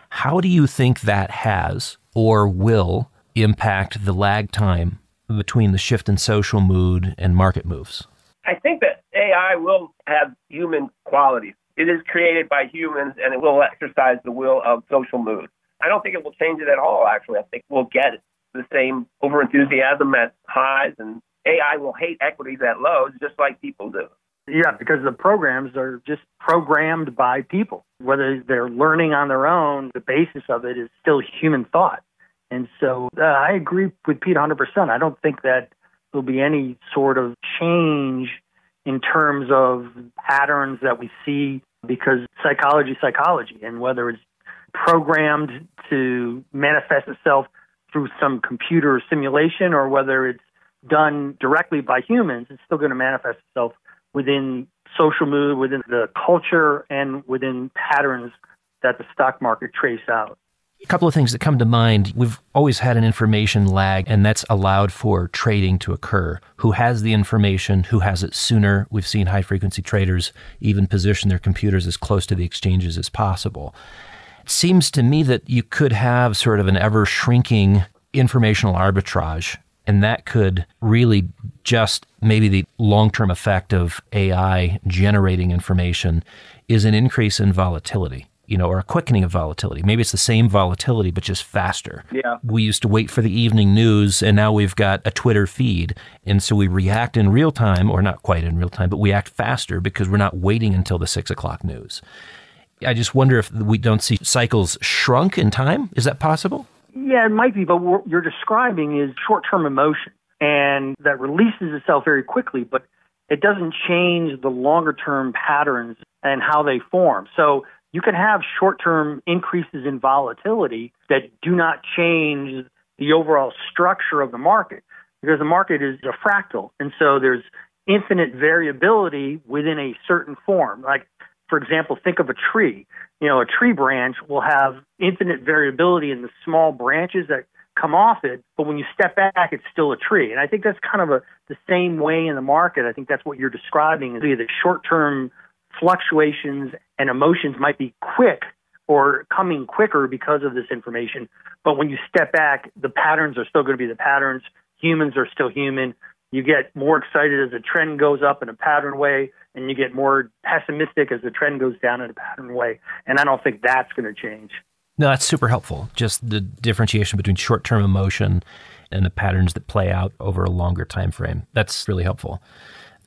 How do you think that has or will impact the lag time between the shift in social mood and market moves? I think that AI will have human qualities. It is created by humans and it will exercise the will of social mood. I don't think it will change it at all, actually. I think we'll get the same overenthusiasm at highs and AI will hate equities at lows just like people do. Yeah, because the programs are just programmed by people. Whether they're learning on their own, the basis of it is still human thought. And so uh, I agree with Pete 100%. I don't think that there'll be any sort of change in terms of patterns that we see because psychology, psychology, and whether it's programmed to manifest itself through some computer simulation or whether it's done directly by humans, it's still going to manifest itself within social mood, within the culture, and within patterns that the stock market trace out. A couple of things that come to mind. We've always had an information lag, and that's allowed for trading to occur. Who has the information? Who has it sooner? We've seen high frequency traders even position their computers as close to the exchanges as possible. It seems to me that you could have sort of an ever shrinking informational arbitrage, and that could really just maybe the long term effect of AI generating information is an increase in volatility you know, or a quickening of volatility. Maybe it's the same volatility, but just faster. Yeah. We used to wait for the evening news, and now we've got a Twitter feed. And so we react in real time, or not quite in real time, but we act faster because we're not waiting until the six o'clock news. I just wonder if we don't see cycles shrunk in time. Is that possible? Yeah, it might be, but what you're describing is short term emotion, and that releases itself very quickly, but it doesn't change the longer term patterns and how they form. So you can have short term increases in volatility that do not change the overall structure of the market because the market is a fractal. And so there's infinite variability within a certain form. Like, for example, think of a tree. You know, a tree branch will have infinite variability in the small branches that come off it, but when you step back, it's still a tree. And I think that's kind of a, the same way in the market. I think that's what you're describing is the short term fluctuations and emotions might be quick or coming quicker because of this information. But when you step back, the patterns are still going to be the patterns. Humans are still human. You get more excited as the trend goes up in a pattern way, and you get more pessimistic as the trend goes down in a pattern way. And I don't think that's going to change. No, that's super helpful. Just the differentiation between short-term emotion and the patterns that play out over a longer time frame. That's really helpful.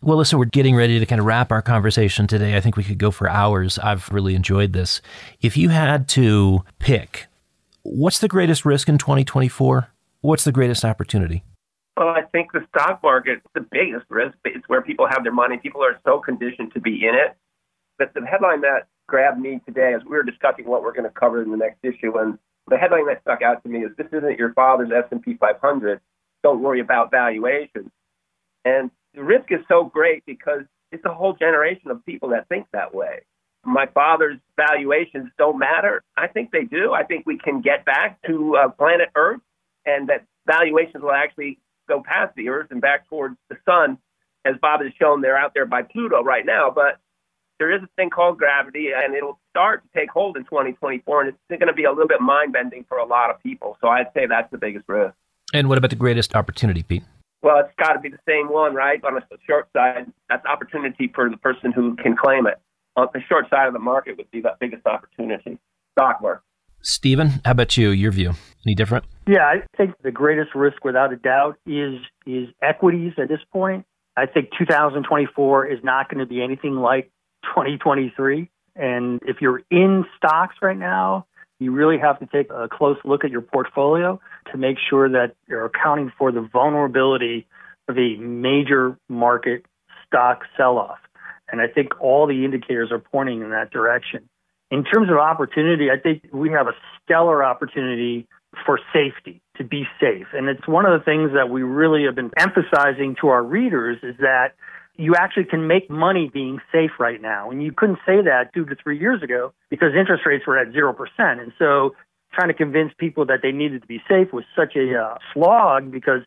Well, listen, we're getting ready to kind of wrap our conversation today. I think we could go for hours. I've really enjoyed this. If you had to pick, what's the greatest risk in 2024? What's the greatest opportunity? Well, I think the stock market, the biggest risk, it's where people have their money. People are so conditioned to be in it. But the headline that grabbed me today as we were discussing what we're going to cover in the next issue, and the headline that stuck out to me is "This isn't your father's S&P 500. Don't worry about valuations." And the risk is so great because it's a whole generation of people that think that way. My father's valuations don't matter. I think they do. I think we can get back to uh, planet Earth and that valuations will actually go past the Earth and back towards the sun. As Bob has shown, they're out there by Pluto right now. But there is a thing called gravity, and it'll start to take hold in 2024, and it's going to be a little bit mind bending for a lot of people. So I'd say that's the biggest risk. And what about the greatest opportunity, Pete? Well, it's got to be the same one, right? On the short side, that's opportunity for the person who can claim it. On the short side of the market would be the biggest opportunity. Stock market. Steven, how about you? Your view? Any different? Yeah, I think the greatest risk, without a doubt, is is equities at this point. I think 2024 is not going to be anything like 2023. And if you're in stocks right now, you really have to take a close look at your portfolio to make sure that you're accounting for the vulnerability of a major market stock sell off. And I think all the indicators are pointing in that direction. In terms of opportunity, I think we have a stellar opportunity for safety, to be safe. And it's one of the things that we really have been emphasizing to our readers is that you actually can make money being safe right now. And you couldn't say that two to three years ago because interest rates were at 0%. And so trying to convince people that they needed to be safe was such a uh, slog because,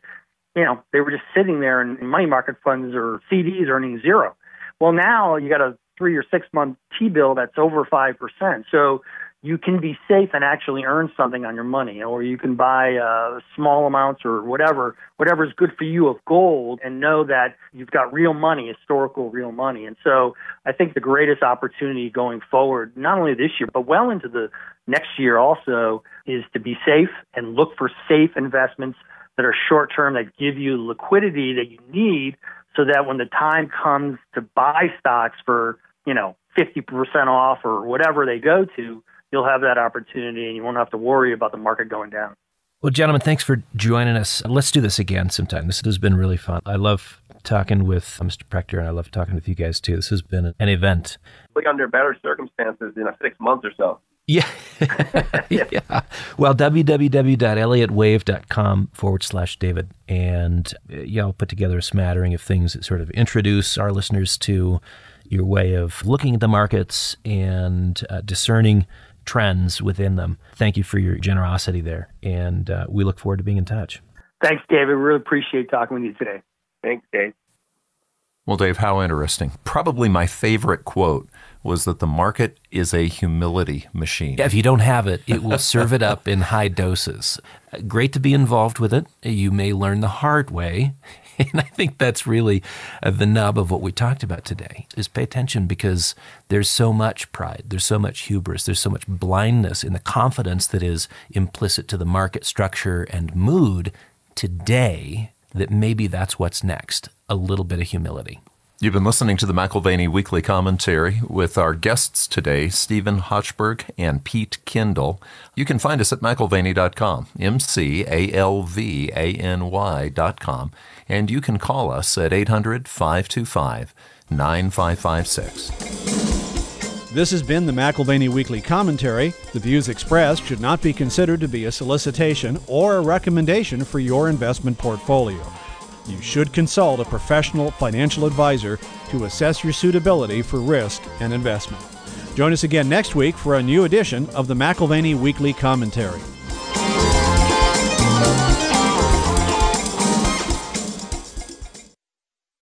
you know, they were just sitting there in, money market funds or CDs earning zero. Well, now you got a three or six month T bill that's over 5%. So you can be safe and actually earn something on your money, or you can buy uh, small amounts or whatever, whatever is good for you of gold, and know that you've got real money, historical real money. And so, I think the greatest opportunity going forward, not only this year but well into the next year, also, is to be safe and look for safe investments that are short term that give you liquidity that you need, so that when the time comes to buy stocks for you know 50% off or whatever they go to you'll have that opportunity and you won't have to worry about the market going down. Well, gentlemen, thanks for joining us. Let's do this again sometime. This has been really fun. I love talking with Mr. Prechter, and I love talking with you guys too. This has been an event. Like under better circumstances in a six months or so. Yeah. yeah. Well, www.elliottwave.com forward slash David. And uh, yeah, I'll put together a smattering of things that sort of introduce our listeners to your way of looking at the markets and uh, discerning trends within them. Thank you for your generosity there, and uh, we look forward to being in touch. Thanks, David. Really appreciate talking with you today. Thanks, Dave. Well, Dave, how interesting. Probably my favorite quote was that the market is a humility machine. Yeah, if you don't have it, it will serve it up in high doses. Great to be involved with it. You may learn the hard way And I think that's really uh, the nub of what we talked about today is pay attention because there's so much pride, there's so much hubris, there's so much blindness in the confidence that is implicit to the market structure and mood today that maybe that's what's next, a little bit of humility. You've been listening to the McAlvany Weekly Commentary with our guests today, Steven Hochberg and Pete Kendall. You can find us at McAlvany.com, And you can call us at 800 525 9556. This has been the McAlvany Weekly Commentary. The views expressed should not be considered to be a solicitation or a recommendation for your investment portfolio. you should consult a professional financial advisor to assess your suitability for risk and investment. Join us again next week for a new edition of the McAlvany Weekly Commentary.